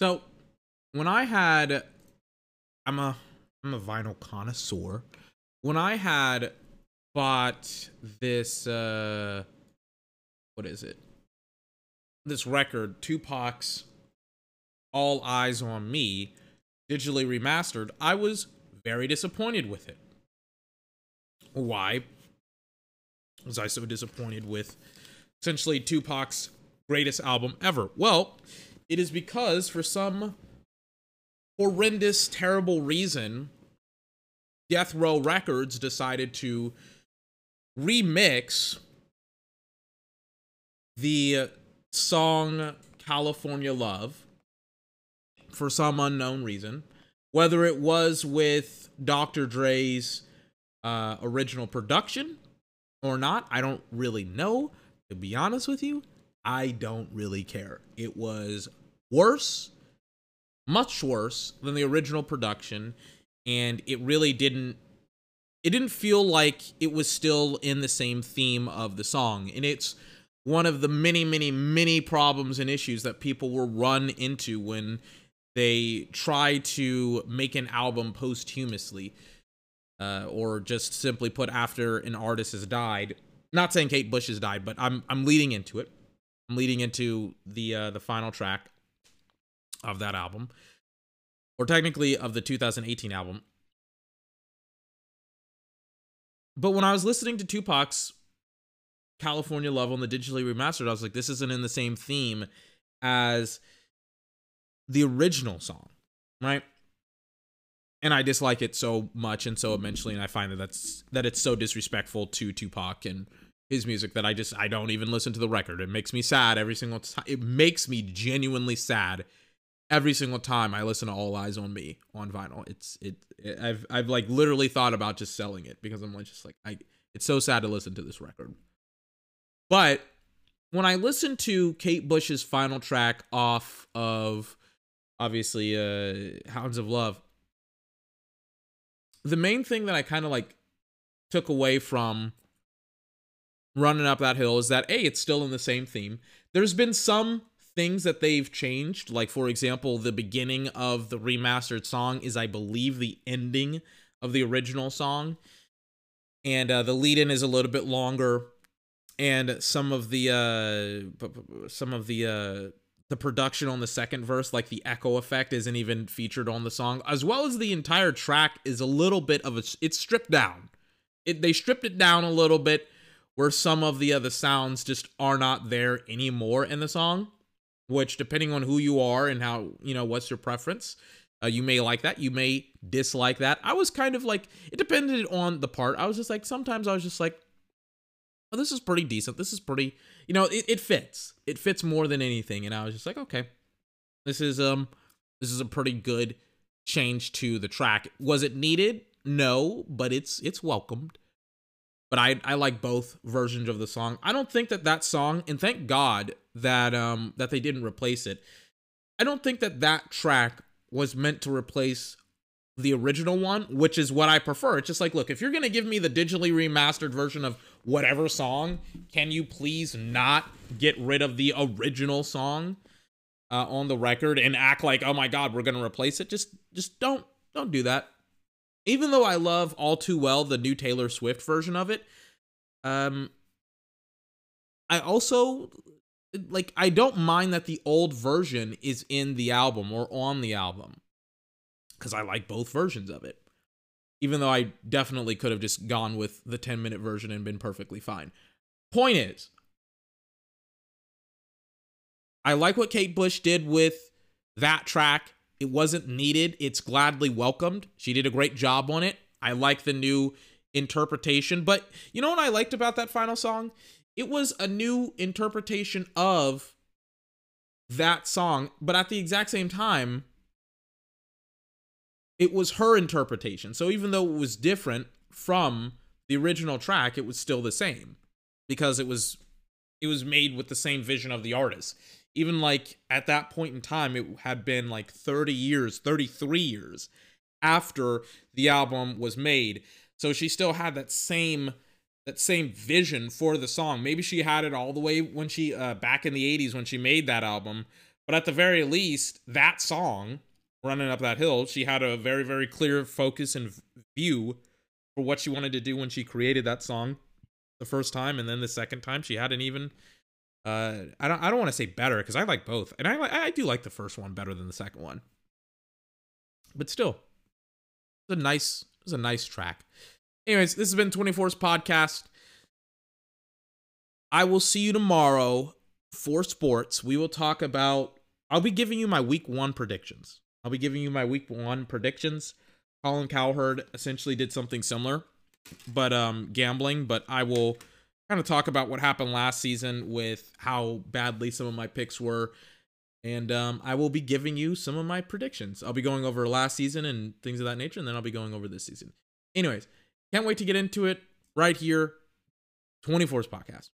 So when I had I'm a I'm a vinyl connoisseur. When I had bought this uh what is it? This record, Tupac's All Eyez on Me, digitally remastered, I was very disappointed with it. Why was I so disappointed with essentially Tupac's greatest album ever? Well, it is because for some horrendous, terrible reason, Death Row Records decided to remix the song California Love for some unknown reason. Whether it was with Dr. Dre's uh, original production or not, I don't really know. To be honest with you, I don't really care. It was worse, much worse than the original production, and it really didn't. It didn't feel like it was still in the same theme of the song, and it's one of the many, many, many problems and issues that people will run into when they try to make an album posthumously uh, or just simply put after an artist has died. Not saying Kate Bush has died, but I'm I'm leading into it. I'm leading into the uh, the final track of that album, or technically of the 2018 album. But when I was listening to Tupac's California Love on the digitally remastered, I was like, this isn't in the same theme as the original song, right? And I dislike it so much and so immensely, and I find that that's that it's so disrespectful to Tupac and his music that I just I don't even listen to the record. It makes me sad every single time. It makes me genuinely sad every single time I listen to All Eyez on Me on vinyl. It's it, it I've I've like literally thought about just selling it because I'm like just like I it's so sad to listen to this record. But when I listen to Kate Bush's final track off of obviously uh Hounds of Love, the main thing that I kind of like took away from running up that hill is that a it's still in the same theme. There's been some things that they've changed, like for example, the beginning of the remastered song is I believe the ending of the original song, and uh, the lead-in is a little bit longer, and some of the uh, some of the uh, the production on the second verse, like the echo effect, isn't even featured on the song, as well as the entire track is a little bit of a it's stripped down. It they stripped it down a little bit where some of the other sounds just are not there anymore in the song which depending on who you are and how you know what's your preference uh, you may like that you may dislike that. I was kind of like it depended on the part. I was just like sometimes i was just like oh this is pretty decent. This is pretty you know it, it fits. It fits more than anything and i was just like okay. This is um this is a pretty good change to the track. Was it needed? No but it's it's welcomed but I I like both versions of the song. I don't think that that song, and thank God that um that they didn't replace it. I don't think that that track was meant to replace the original one, which is what I prefer. It's just like, look, if you're gonna give me the digitally remastered version of whatever song, can you please not get rid of the original song uh, on the record and act like, oh my God, we're gonna replace it? Just just don't don't do that even though I love all too well the new Taylor Swift version of it, um, I also like I don't mind that the old version is in the album or on the album because I like both versions of it. Even though I definitely could have just gone with the 10 minute version and been perfectly fine. Point is, I like what Kate Bush did with that track it wasn't needed. It's gladly welcomed. She did a great job on it. I like the new interpretation. But you know what I liked about that final song? It was a new interpretation of that song, but at the exact same time, it was her interpretation. So even though it was different from the original track, it was still the same because it was it was made with the same vision of the artist even like at that point in time it had been like 30 years 33 years after the album was made so she still had that same that same vision for the song maybe she had it all the way when she uh back in the 80s when she made that album But at the very least, that song, Running Up That Hill, she had a very, very clear focus and view for what she wanted to do when she created that song the first time. And then the second time, she had an even. Uh, I don't. I don't want to say better because I like both, and I li- I do like the first one better than the second one. But still, it's a nice. It's a nice track. Anyways, this has been 24's podcast. I will see you tomorrow for sports. We will talk about. I'll be giving you my week one predictions. I'll be giving you my week one predictions. Colin Cowherd essentially did something similar, but um, gambling. But I will kind of talk about what happened last season with how badly some of my picks were. And um, I will be giving you some of my predictions. I'll be going over last season and things of that nature, and then I'll be going over this season. Anyways, can't wait to get into it right here. 24's podcast.